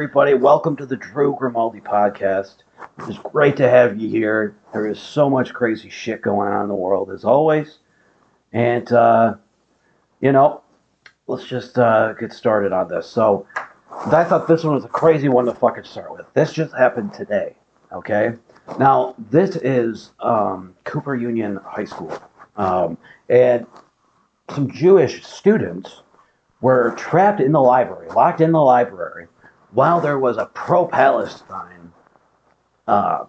Everybody. Welcome to the Drew Grimaldi podcast. It's great to have you here. There is so much crazy shit going on in the world, as always. And, uh, you know, let's just uh, get started on this. So, I thought this one was a crazy one to fucking start with. This just happened today, okay? Now, this is um, Cooper Union High School. Um, and some Jewish students were trapped in the library, locked in the library, while there was a pro Palestine uh,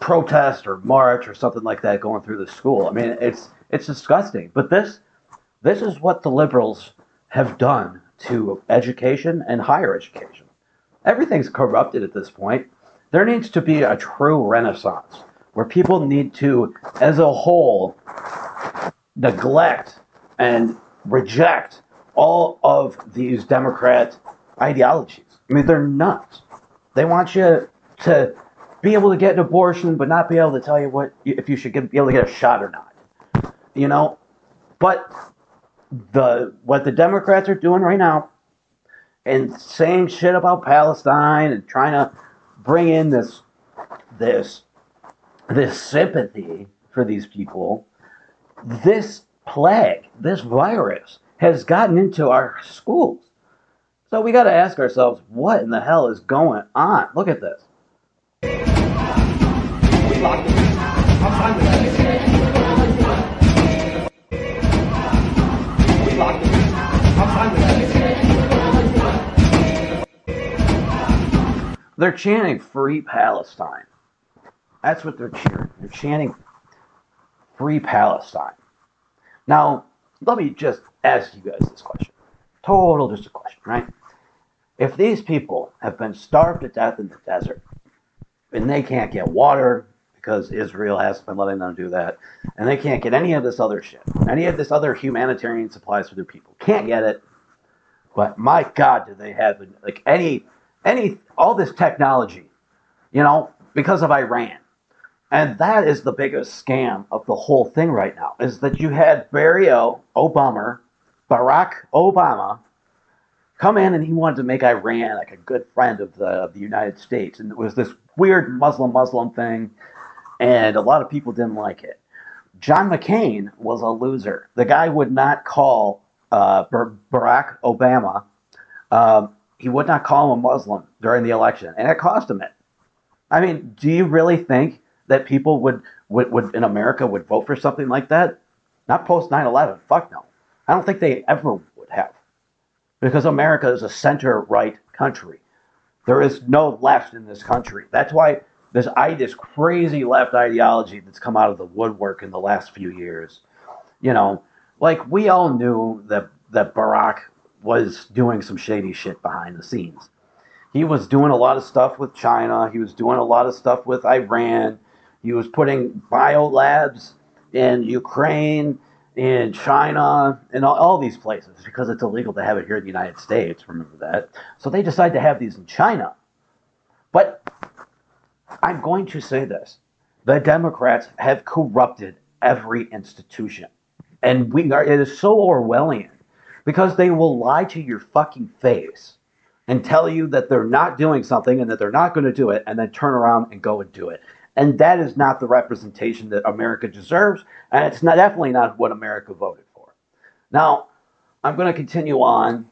protest or march or something like that going through the school. I mean, it's it's disgusting. But this this is what the liberals have done to education and higher education. Everything's corrupted at this point. There needs to be a true renaissance where people need to, as a whole, neglect and reject all of these Democrat ideologies. I mean, they're nuts. They want you to be able to get an abortion, but not be able to tell you what if you should get, be able to get a shot or not. You know, but the what the Democrats are doing right now, and saying shit about Palestine and trying to bring in this this this sympathy for these people, this plague, this virus has gotten into our schools. So we got to ask ourselves, what in the hell is going on? Look at this. They're chanting Free Palestine. That's what they're cheering. They're chanting Free Palestine. Now, let me just ask you guys this question. Total just a question, right? If these people have been starved to death in the desert and they can't get water because Israel hasn't been letting them do that, and they can't get any of this other shit, any of this other humanitarian supplies for their people, can't get it. But my God, do they have like any, any, all this technology, you know, because of Iran. And that is the biggest scam of the whole thing right now is that you had Barry O. Obama, Barack Obama, come in and he wanted to make Iran like a good friend of the, of the United States. And it was this weird Muslim Muslim thing. And a lot of people didn't like it. John McCain was a loser. The guy would not call uh, Barack Obama, um, he would not call him a Muslim during the election. And it cost him it. I mean, do you really think that people would, would, would in America would vote for something like that? Not post 9 11. Fuck no. I don't think they ever. Because America is a center right country. There is no left in this country. That's why this, this crazy left ideology that's come out of the woodwork in the last few years. You know, like we all knew that, that Barack was doing some shady shit behind the scenes. He was doing a lot of stuff with China. He was doing a lot of stuff with Iran. He was putting biolabs in Ukraine, in China, and all, all, these places because it's illegal to have it here in the United States. Remember that. So they decide to have these in China. But I'm going to say this the Democrats have corrupted every institution. And we are, it is so Orwellian because they will lie to your fucking face and tell you that they're not doing something and that they're not going to do it and then turn around and go and do it. And that is not the representation that America deserves. And it's not, definitely not what America voted for. Now, I'm going to continue on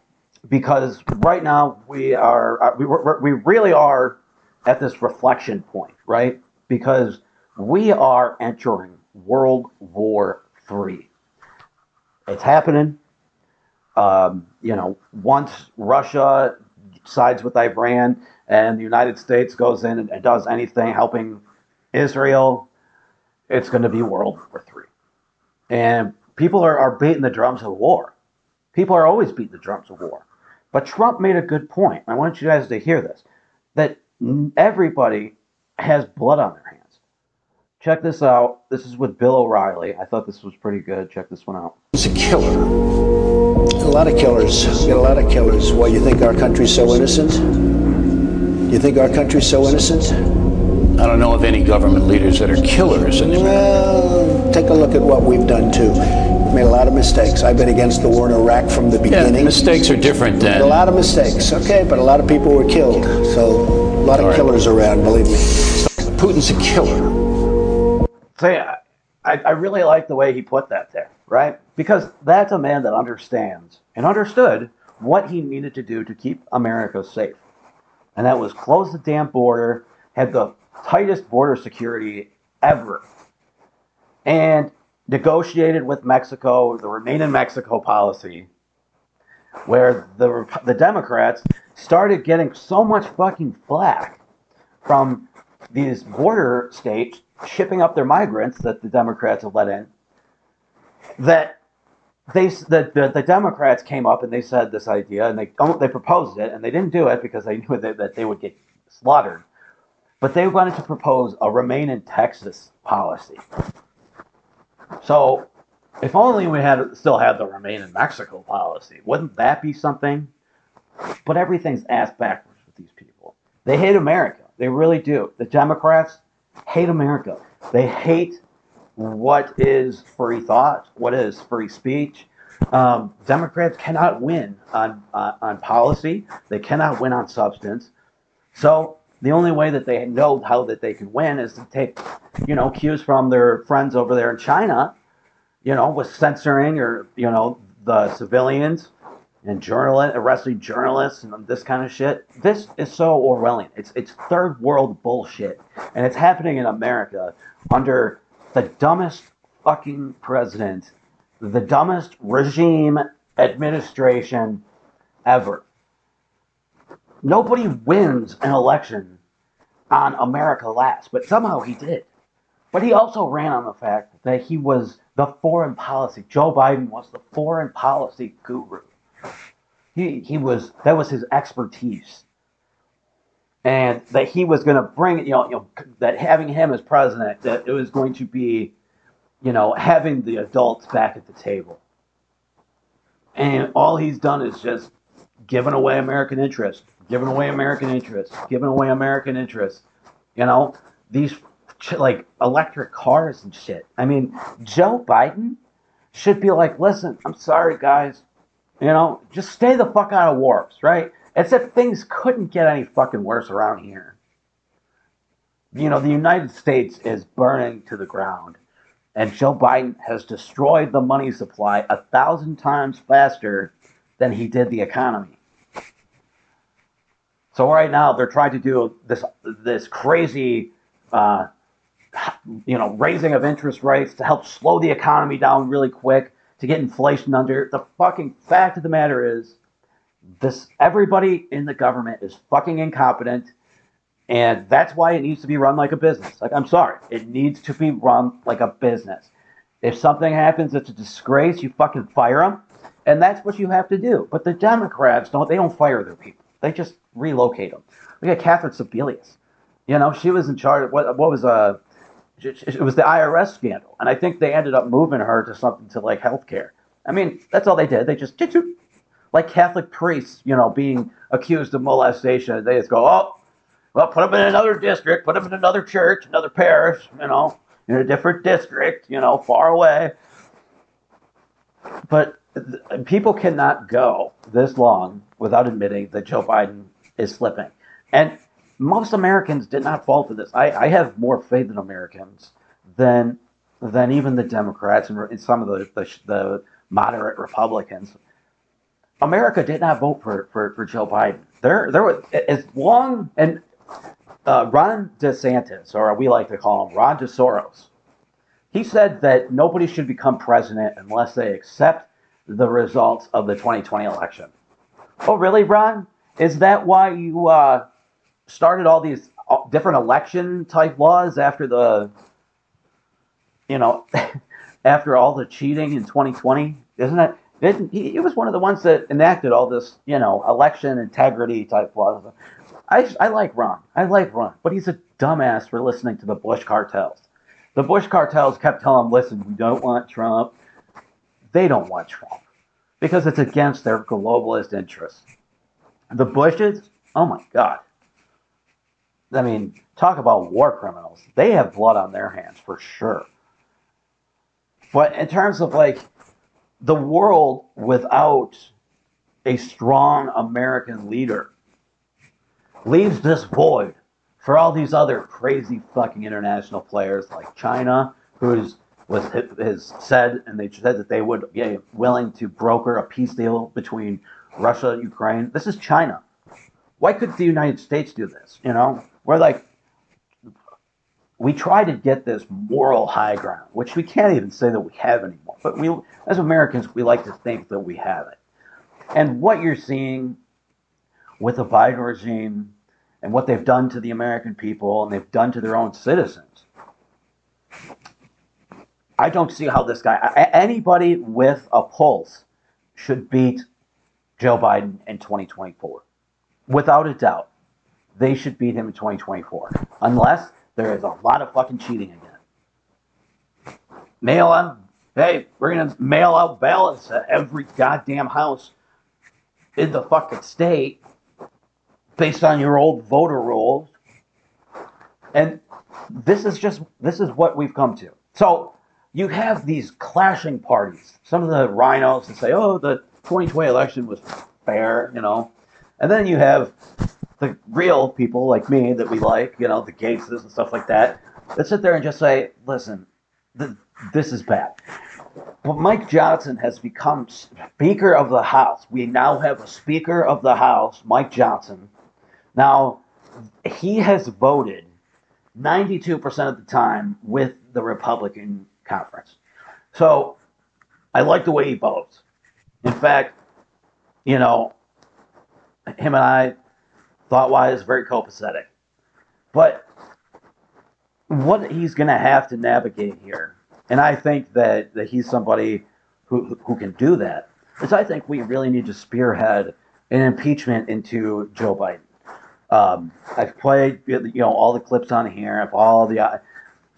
because right now we are, uh, we, we really are at this reflection point, right? Because we are entering World War III. It's happening. Um, you know, once Russia sides with Iran and the United States goes in and, and does anything helping Israel, it's going to be World War III. And people are, are beating the drums of war. People are always beating the drums of war. But Trump made a good point. I want you guys to hear this that everybody has blood on their hands. Check this out. This is with Bill O'Reilly. I thought this was pretty good. Check this one out. He's a killer. A lot of killers. Got a lot of killers. Why, you think our country's so innocent? You think our country's so innocent? I don't know of any government leaders that are killers. well, take a look at what we've done too. made a lot of mistakes. I've been against the war in Iraq from the beginning. Yeah, beginning. mistakes are different than. a lot of mistakes, okay, but a lot of people were killed. So a lot of All right. killers around, believe me. Putin's a killer. So yeah, I, I really like the way he put that there, right? Because that's a man that understands and understood what he needed to do to keep America safe. And that was close the damn border, had the tightest border security ever, and negotiated with Mexico the Remain in Mexico policy, where the, the Democrats started getting so much fucking flack from these border states shipping up their migrants that the Democrats have let in, that they the, the, the Democrats came up and they said this idea and they they proposed it and they didn't do it because they knew that, that they would get slaughtered, but they wanted to propose a remain in Texas policy. So, if only we had still had the remain in Mexico policy, wouldn't that be something? But everything's ass backwards with these people. They hate America. They really do. The Democrats hate America. They hate what is free thought, what is free speech. Um, Democrats cannot win on uh, on policy. They cannot win on substance. So the only way that they know how that they can win is to take, you know, cues from their friends over there in China, you know, with censoring or you know the civilians and journalists, arresting journalists and this kind of shit. This is so Orwellian. It's it's third world bullshit, and it's happening in America under the dumbest fucking president, the dumbest regime administration ever. Nobody wins an election on America last, but somehow he did. But he also ran on the fact that he was the foreign policy. Joe Biden was the foreign policy guru. He he was that was his expertise, and that he was going to bring you know you know that having him as president that it was going to be, you know, having the adults back at the table. And all he's done is just giving away American interest, giving away American interests, giving away American interests. You know, these like electric cars and shit. I mean, Joe Biden should be like, listen, I'm sorry, guys. You know, just stay the fuck out of wars, right? As if things couldn't get any fucking worse around here. You know, the United States is burning to the ground, and Joe Biden has destroyed the money supply a thousand times faster than he did the economy. So right now they're trying to do this this crazy, uh, you know, raising of interest rates to help slow the economy down really quick to get inflation under. The fucking fact of the matter is, this everybody in the government is fucking incompetent, and that's why it needs to be run like a business. Like I'm sorry, it needs to be run like a business. If something happens it's a disgrace, you fucking fire them, and that's what you have to do. But the Democrats don't. They don't fire their people. They just relocate them. We got Catherine Sebelius. You know, she was in charge. Of, what what was uh, it was the IRS scandal, and I think they ended up moving her to something to like healthcare. I mean, that's all they did. They just like Catholic priests, you know, being accused of molestation. They just go, oh, well, put them in another district, put them in another church, another parish, you know, in a different district, you know, far away. But people cannot go this long without admitting that Joe Biden is slipping. And most Americans did not fall for this. I, I have more faith in Americans than than even the Democrats and, and some of the, the the moderate Republicans. America did not vote for, for, for Joe Biden. There there was as long and uh, Ron DeSantis, or we like to call him Ron DeSoros, he said that nobody should become president unless they accept the results of the 2020 election. Oh, really, Ron? Is that why you uh, started all these uh, different election type laws after the, you know, after all the cheating in 2020? Isn't it? It, he, was one of the ones that enacted all this, you know, election integrity type laws. I, I like Ron. I like Ron, but he's a dumbass for listening to the Bush cartels. The Bush cartels kept telling him, listen, we don't want Trump. They don't want Trump because it's against their globalist interests. The Bushes, oh my God. I mean, talk about war criminals. They have blood on their hands for sure. But in terms of like the world without a strong American leader leaves this void for all these other crazy fucking international players like China, who's was has said and they said that they would be willing to broker a peace deal between Russia Ukraine. This is China. Why couldn't the United States do this? You know, we're like we try to get this moral high ground, which we can't even say that we have anymore. But we, as Americans, we like to think that we have it. And what you're seeing with the Biden regime and what they've done to the American people and they've done to their own citizens, I don't see how this guy, anybody with a pulse, should beat Joe Biden in 2024. Without a doubt, they should beat him in 2024. Unless there is a lot of fucking cheating again. Mail on, hey, we're gonna mail out ballots at every goddamn house in the fucking state based on your old voter rolls. And this is just this is what we've come to. So you have these clashing parties. Some of the RINOs that say, "Oh, the 2020 election was fair," you know, and then you have the real people like me that we like, you know, the Gaetzes and stuff like that, that sit there and just say, listen, th- this is bad. But Mike Johnson has become Speaker of the House. We now have a Speaker of the House, Mike Johnson. Now, he has voted 92% of the time with the Republican conference. So I like the way he votes. In fact, you know, him and I thought wise, very copacetic. But what he's going to have to navigate here, and I think that, that he's somebody who, who can do that, is I think we really need to spearhead an impeachment into Joe Biden. Um, I've played, you know, all the clips on here of all the.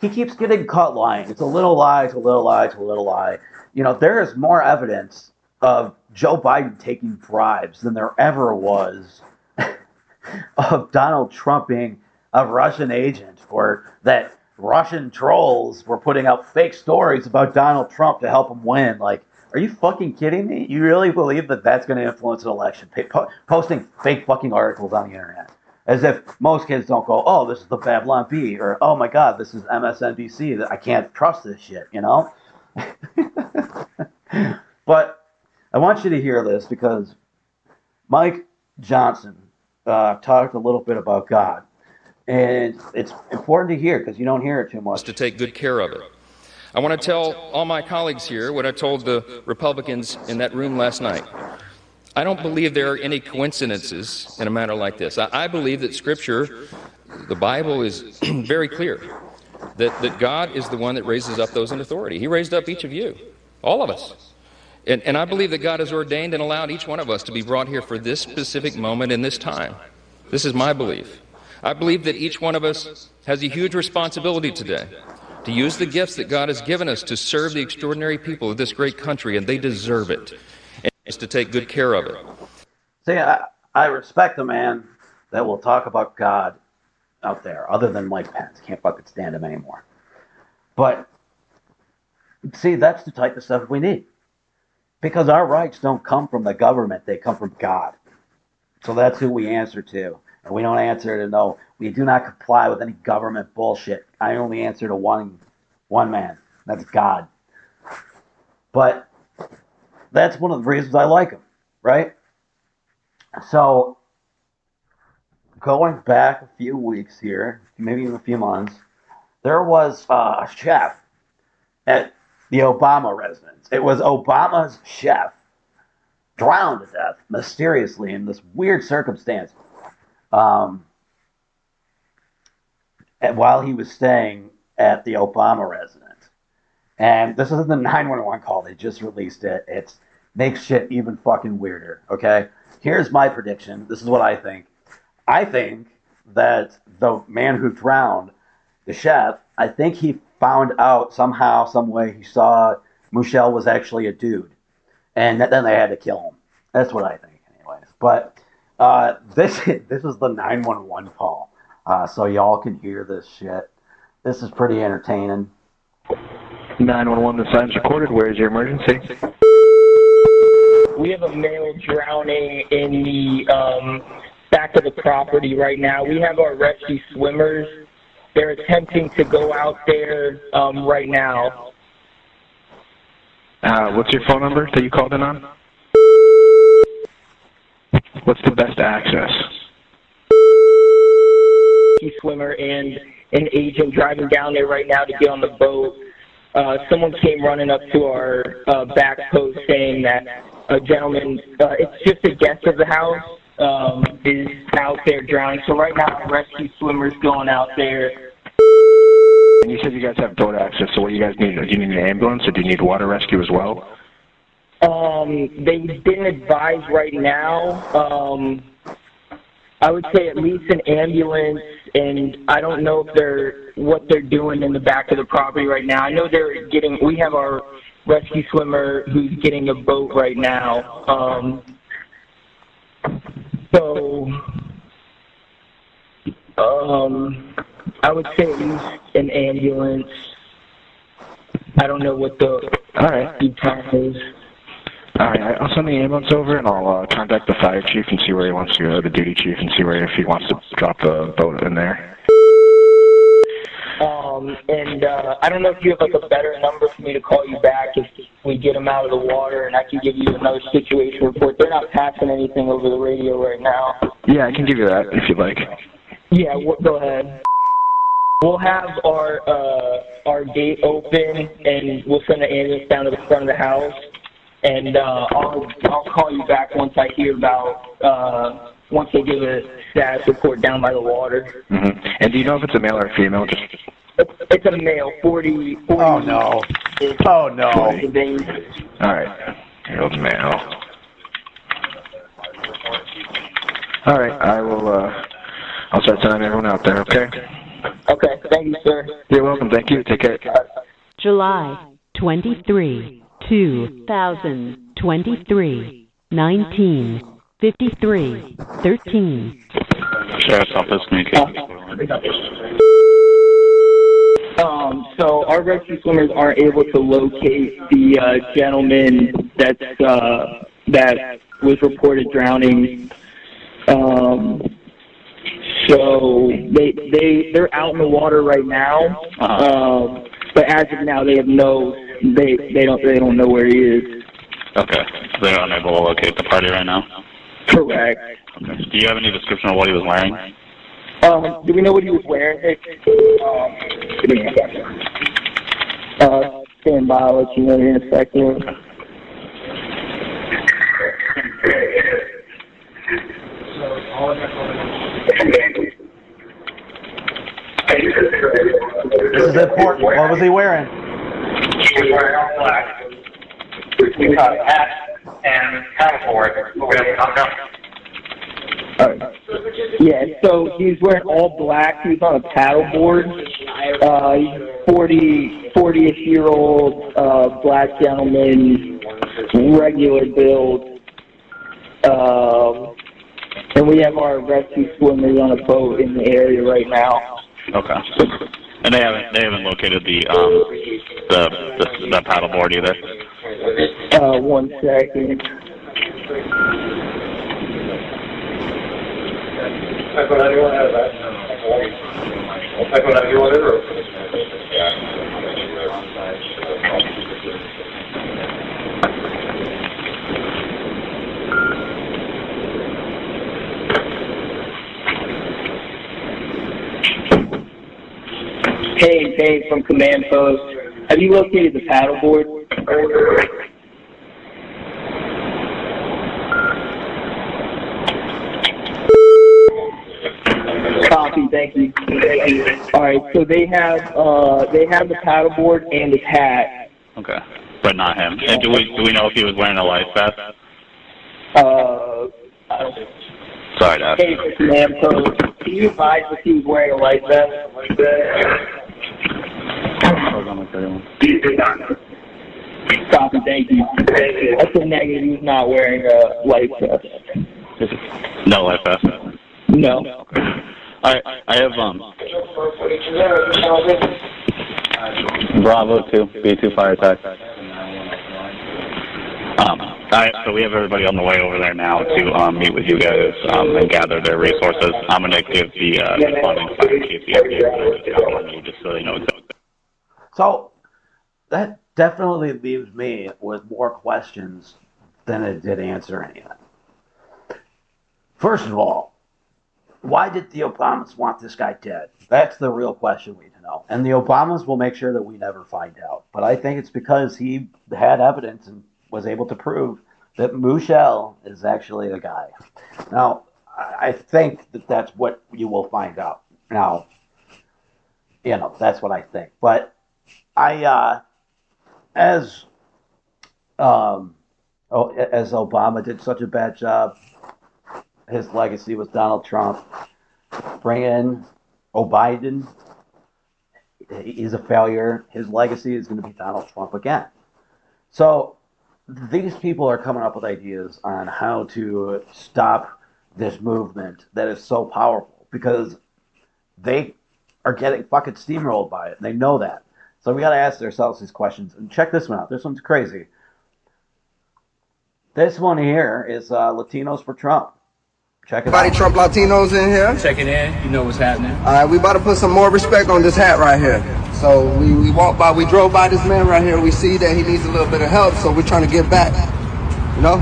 He keeps getting caught lying. It's a little lie, it's a little lie, it's a little lie. You know, there is more evidence of Joe Biden taking bribes than there ever was of Donald Trump being a Russian agent or that Russian trolls were putting out fake stories about Donald Trump to help him win. Like, are you fucking kidding me? You really believe that that's going to influence an election? posting fake fucking articles on the internet. As if most kids don't go, oh, this is the Babylon Bee, or oh my God, this is MSNBC. I can't trust this shit, you know? but I want you to hear this because Mike Johnson uh, talked a little bit about God. And it's important to hear because you don't hear it too much. To take good care of it. I want to tell all my colleagues here what I told the Republicans in that room last night. I don't believe there are any coincidences in a matter like this. I, believe that Scripture, the Bible, is very clear that, that God is the one that raises up those in authority. He raised up each of you, all of us. And, and I believe that God has ordained and allowed each one of us to be brought here for this specific moment in this time. This is my belief. I believe that each one of us has a huge responsibility today to use the gifts that God has given us to serve the extraordinary people of this great country, and they deserve it, and is to take good care of it. See, I, I respect the man that will talk about God out there, other than Mike Pence. Can't fucking stand him anymore. But see, that's the type of stuff we need. Because our rights don't come from the government, they come from God. So that's who we answer to. And we don't answer to no, we do not comply with any government bullshit. I only answer to one one man. That's God. But that's one of the reasons I like him, right? So going back a few weeks here, maybe even a few months, there was uh, a chef at the Obama residence. It was Obama's chef drowned to death mysteriously in this weird circumstance um, while he was staying at the Obama residence. And this is the 911 call. They just released it. It makes shit even fucking weirder. Okay. Here's my prediction. This is what I think. I think that the man who drowned, the chef, I think he found out somehow, some way, he saw Michelle was actually a dude, and then they had to kill him. That's what I think, anyways. But uh, this this is the nine one one call, uh, so y'all can hear this shit. This is pretty entertaining. 911, the sign's recorded. Where is your emergency? we have a male drowning in the um, back of the property right now. We have our rescue swimmers. They're attempting to go out there um, right now. Uh, what's your phone number that you called in on? What's the best access? Rescue swimmer and an agent driving down there right now to get on the boat. Uh, someone came running up to our uh, back post saying that a gentleman, uh, it's just a guest of the house, um, is out there drowning. So right now, the rescue swimmer's going out there. And you said you guys have boat access, so what do you guys need? Do you need an ambulance or do you need water rescue as well? Um, they didn't advise right now. Um, I would say at least an ambulance, and I don't know if they're what they're doing in the back of the property right now. I know they're getting. We have our rescue swimmer who's getting a boat right now. Um, so, um, I would say at least an ambulance. I don't know what the All right. lead time is. All right, I'll send the ambulance over and I'll uh, contact the fire chief and see where he wants to go, the duty chief, and see where if he wants to drop the boat in there. Um, and uh, I don't know if you have like a better number for me to call you back if we get them out of the water, and I can give you another situation report. They're not passing anything over the radio right now. Yeah, I can give you that if you'd like. Yeah, go ahead. We'll have our uh, our gate open, and we'll send an ambulance down to the front of the house. And uh, I'll I'll call you back once I hear about uh, once they give a status report down by the water. hmm And do you know if it's a male or a female? Just It's, it's a male, 40, 40 Oh no. Oh no. days. all right, old male. All right, I will. uh I'll start sending everyone out there. Okay. Okay, thank you, sir. You're welcome. Thank you. Take care. July 23, 2023, 19, 53, 13. Sheriff's Office, communication. Um, so our rescue swimmers aren't able to locate the uh, gentleman that's uh, that was reported drowning. Um, so they they they're out in the water right now. Uh-huh. Um, but as of now, they have no they they don't they don't know where he is. Okay. So they're unable to locate the party right now. Correct. Okay. Do you have any description of what he was wearing? Um, do we know what he was wearing? Um, give me a second. Uh, stand by. I'll let you know in a second. This is important. What was he wearing? He was wearing all black. Uh, hat and paddleboard. Yeah, so he's wearing all black. He's on a paddleboard. Uh, he's 40, 40-ish year old, uh, black gentleman, regular build. Um, and we have our rescue swimmers on a boat in the area right now. Okay. And they haven't they haven't located the um the the, the paddleboard either. Uh, one second. Hey, hey, from Command Post. Have you located the paddleboard? Copy, thank you. All right, so they have uh they have the paddleboard and his hat. Okay. But not him. And do we do we know if he was wearing a life vest? Uh, I don't Sorry to ask. Hey, Command Post. Can you advise if he was wearing a life vest? Copy, thank you. That's a negative. He was not wearing a life vest. No life vest. No. All right. I have um Bravo 2, B2 fire attack. um All right, so we have everybody on the way over there now to um, meet with you guys um, and gather their resources. I'm going to give the uh, responding fire chief the update just so they know exactly. So that definitely leaves me with more questions than it did answer anything. First of all, why did the Obamas want this guy dead? That's the real question we need to know. And the Obamas will make sure that we never find out. But I think it's because he had evidence and was able to prove that Mushel is actually the guy. Now, I think that that's what you will find out. Now, you know, that's what I think. But I, uh, as um, oh, as Obama did such a bad job, his legacy was Donald Trump. Bring in O'Biden. He's a failure. His legacy is going to be Donald Trump again. So these people are coming up with ideas on how to stop this movement that is so powerful because they are getting fucking steamrolled by it. They know that. So we got to ask ourselves these questions. And check this one out. This one's crazy. This one here is uh, Latinos for Trump. Check it Everybody out. Trump Latinos in here. Checking in, you know what's happening. All right, we about to put some more respect on this hat right here. So we, we walked by, we drove by this man right here. We see that he needs a little bit of help, so we're trying to give back. You know?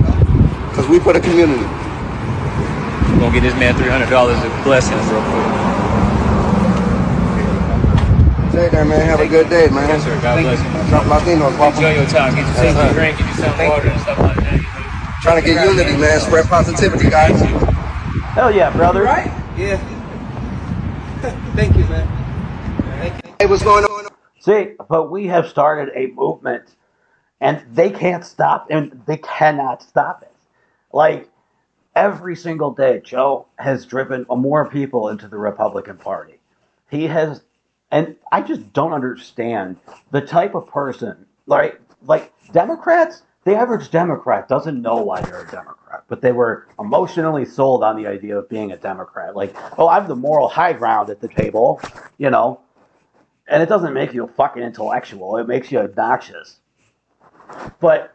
Because we for the community. We're gonna get this man $300 of blessings real quick. Stay there, man. Have a good day, man. Yes, sir. God bless you. Trump Latinos, welcome. Enjoy your time. Get yourself Yes, a sir. drink, get yourself water and stuff like that. Trying to get unity, man. Spread positivity, guys. Hell yeah, brother. Right? Yeah. Thank you, man. Thank you. Hey, what's going on? See, but we have started a movement, and they can't stop, and they cannot stop it. Like every single day, Joe has driven more people into the Republican Party. He has, and I just don't understand the type of person, like like Democrats. The average Democrat doesn't know why they're a Democrat, but they were emotionally sold on the idea of being a Democrat. Like, oh, I have the moral high ground at the table, you know and it doesn't make you a fucking intellectual. It makes you obnoxious. But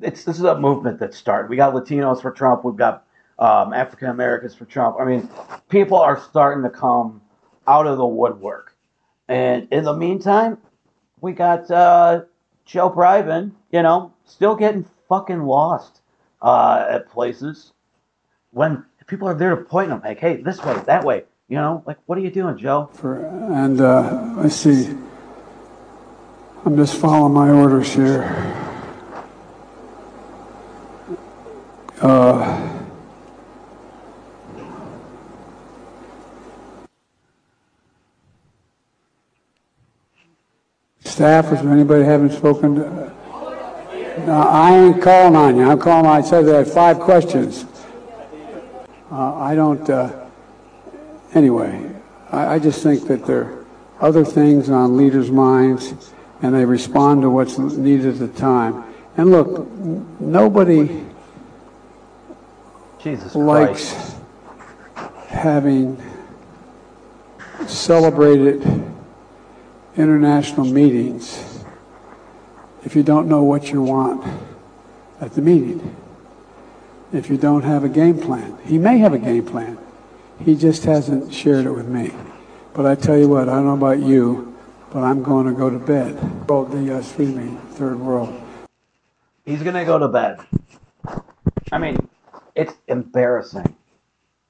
it's this is a movement that started. We got Latinos for Trump. We've got um, African Americans for Trump. I mean, people are starting to come out of the woodwork. And in the meantime, we got uh, Joe Bribin, you know, still getting fucking lost uh, at places when people are there to point them like, hey, this way, that way. You know, like, what are you doing, Joe? For, and uh, I see. I'm just following my orders here. Uh, staff, is there anybody haven't spoken? To, no, I ain't calling on you. I'm calling. I said I had five questions. Uh, I don't. Uh, anyway, I, I just think that there are other things on leaders' minds, and they respond to what's needed at the time. And look, nobody Jesus likes Christ. having celebrated international meetings if you don't know what you want at the meeting. If you don't have a game plan. He may have a game plan. He just hasn't shared it with me. But I tell you what, I don't know about you, but I'm going to go to bed. Oh, the, uh, third world. He's gonna go to bed. I mean, it's embarrassing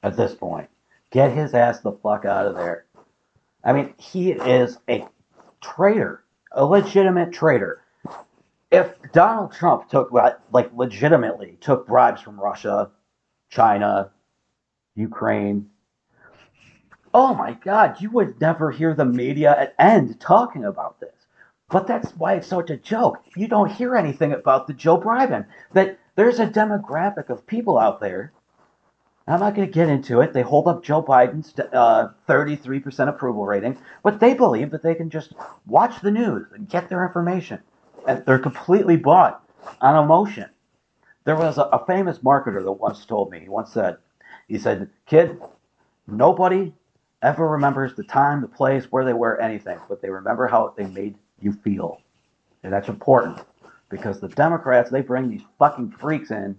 at this point. Get his ass the fuck out of there. I mean, he is a traitor, a legitimate traitor. If Donald Trump took like legitimately took bribes from Russia, China, Ukraine, oh my God, you would never hear the media at end talking about this. But that's why it's such a joke. You don't hear anything about the Joe Bribin. That there's a demographic of people out there. I'm not going to get into it. They hold up Joe Biden's uh, 33% approval rating, but they believe that they can just watch the news and get their information. And they're completely bought on emotion. There was a, a famous marketer that once told me, he once said, he said, kid, nobody ever remembers the time, the place, where they were, anything, but they remember how they made you feel. And that's important. because the Democrats they bring these fucking freaks in,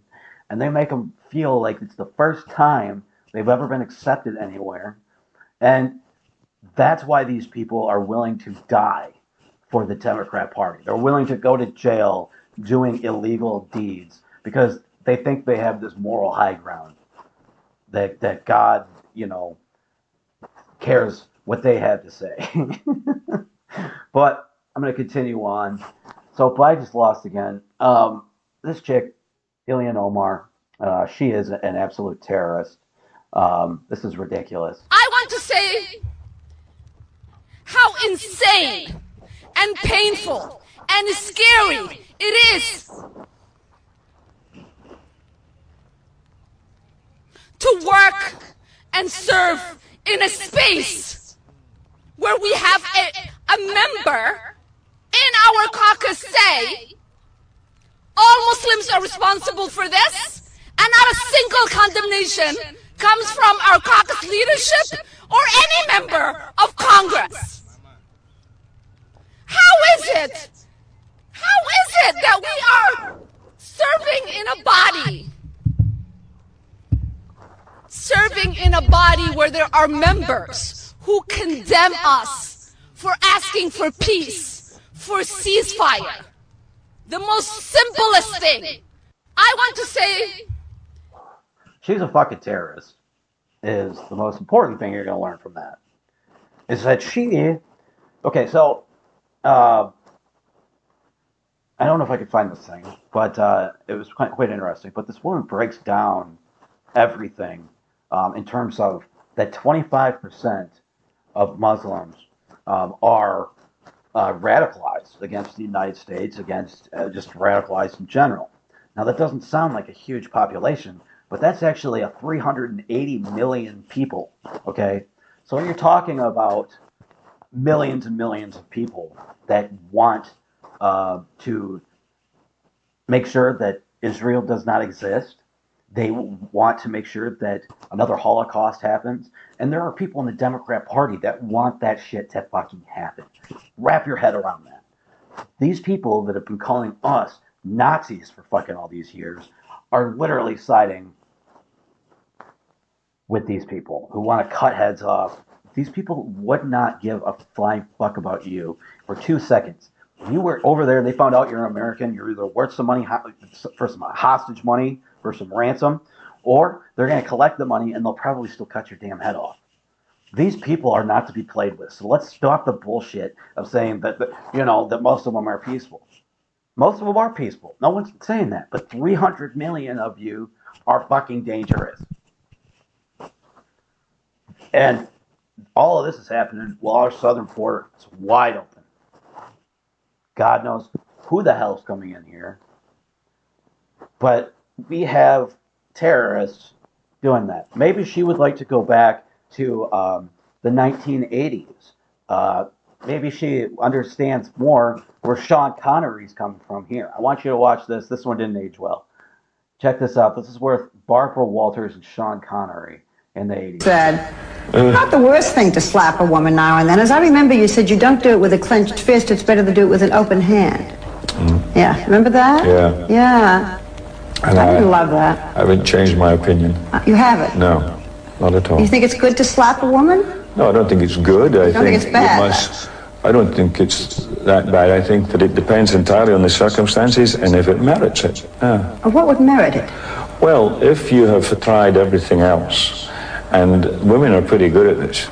and they make them feel like it's the first time they've ever been accepted anywhere, and that's why these people are willing to die for the Democrat Party. They're willing to go to jail doing illegal deeds because they think they have this moral high ground that that God, you know, cares what they have to say. but I'm going to continue on. So Biden just lost again. Um, this chick, Ilhan Omar, uh, she is an absolute terrorist. Um, this is ridiculous. I want to say how insane and painful and scary it is to work and serve in a space where we have a, a member in our caucus say all Muslims are responsible for this and not a single condemnation comes from our caucus leadership or any member of Congress. How is it? How is it that we are serving in a body? Serving in a body where there are members who condemn us for asking for peace, for ceasefire. The most simplest thing. I want to say She's a fucking terrorist. Is the most important thing you're going to learn from that. Is that she. Okay, so. Uh, I don't know if I could find this thing, but uh, it was quite, quite interesting. But this woman breaks down everything um, in terms of that 25% of Muslims um, are uh, radicalized against the United States, against uh, just radicalized in general. Now, that doesn't sound like a huge population, but that's actually a 380 million people. Okay, so when you're talking about millions and millions of people that want uh, to make sure that Israel does not exist. They want to make sure that another Holocaust happens. And there are people in the Democrat Party that want that shit to fucking happen. Wrap your head around that. These people that have been calling us Nazis for fucking all these years are literally siding with these people who want to cut heads off. These people would not give a flying fuck about you for two seconds. You were over there, they found out you're an American. You're either worth some money for some hostage money, for some ransom, or they're going to collect the money and they'll probably still cut your damn head off. These people are not to be played with. So let's stop the bullshit of saying that, that you know that most of them are peaceful. Most of them are peaceful. No one's saying that, but 300 million of you are fucking dangerous. And all of this is happening while our southern border is wide open. God knows who the hell's coming in here. But we have terrorists doing that. Maybe she would like to go back to um, the 1980s. Uh, maybe she understands more where Sean Connery's coming from here. I want you to watch this. This one didn't age well. Check this out. This is where Barbara Walters and Sean Connery in the 80s. Said, not the worst thing to slap a woman now and then. As I remember, you said you don't do it with a clenched fist. It's better to do it with an open hand. Yeah, remember that? Yeah. Yeah. And I I, love that. I haven't changed my opinion. Uh, You haven't. No, not at all. You think it's good to slap a woman? No, I don't think it's good. I don't think it's bad, it must. I don't think it's that bad. I think that it depends entirely on the circumstances and if it merits it. Yeah. What would merit it? Well, if you have tried everything else, and women are pretty good at this,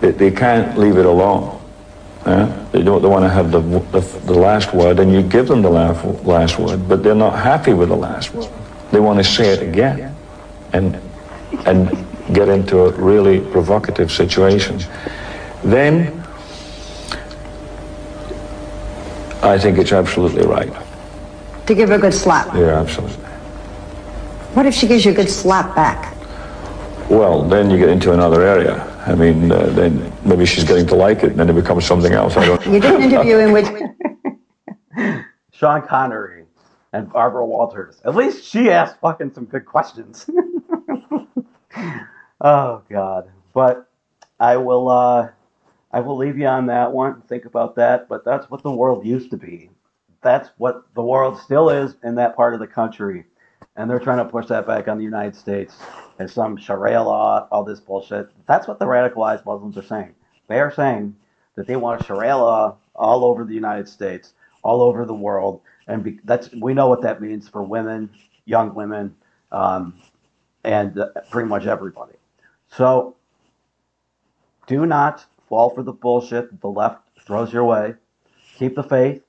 they can't leave it alone. Yeah? They don't they want to have the, the, the last word, and you give them the last, last word, but they're not happy with the last word. They want to say it again, and and get into a really provocative situation. Then I think it's absolutely right. To give her a good slap. Yeah, absolutely. What if she gives you a good slap back? Well, then you get into another area. I mean, uh, then maybe she's getting to like it, and then it becomes something else. I don't. You did an interview in which Sean Connery and Barbara Walters. At least she asked fucking some good questions. oh God. But I will uh I will leave you on that one. Think about that. But that's what the world used to be. that's what the world still is in that part of the country. And they're trying to push that back on the United States and some Sharia law, all this bullshit. That's what the radicalized Muslims are saying. They are saying that they want Sharia law all over the United States, all over the world, and be, that's we know what that means for women, young women, um, and uh, pretty much everybody. So do not fall for the bullshit that the left throws your way. Keep the faith.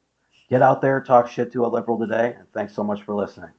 Get out there, talk shit to a liberal today, and thanks so much for listening.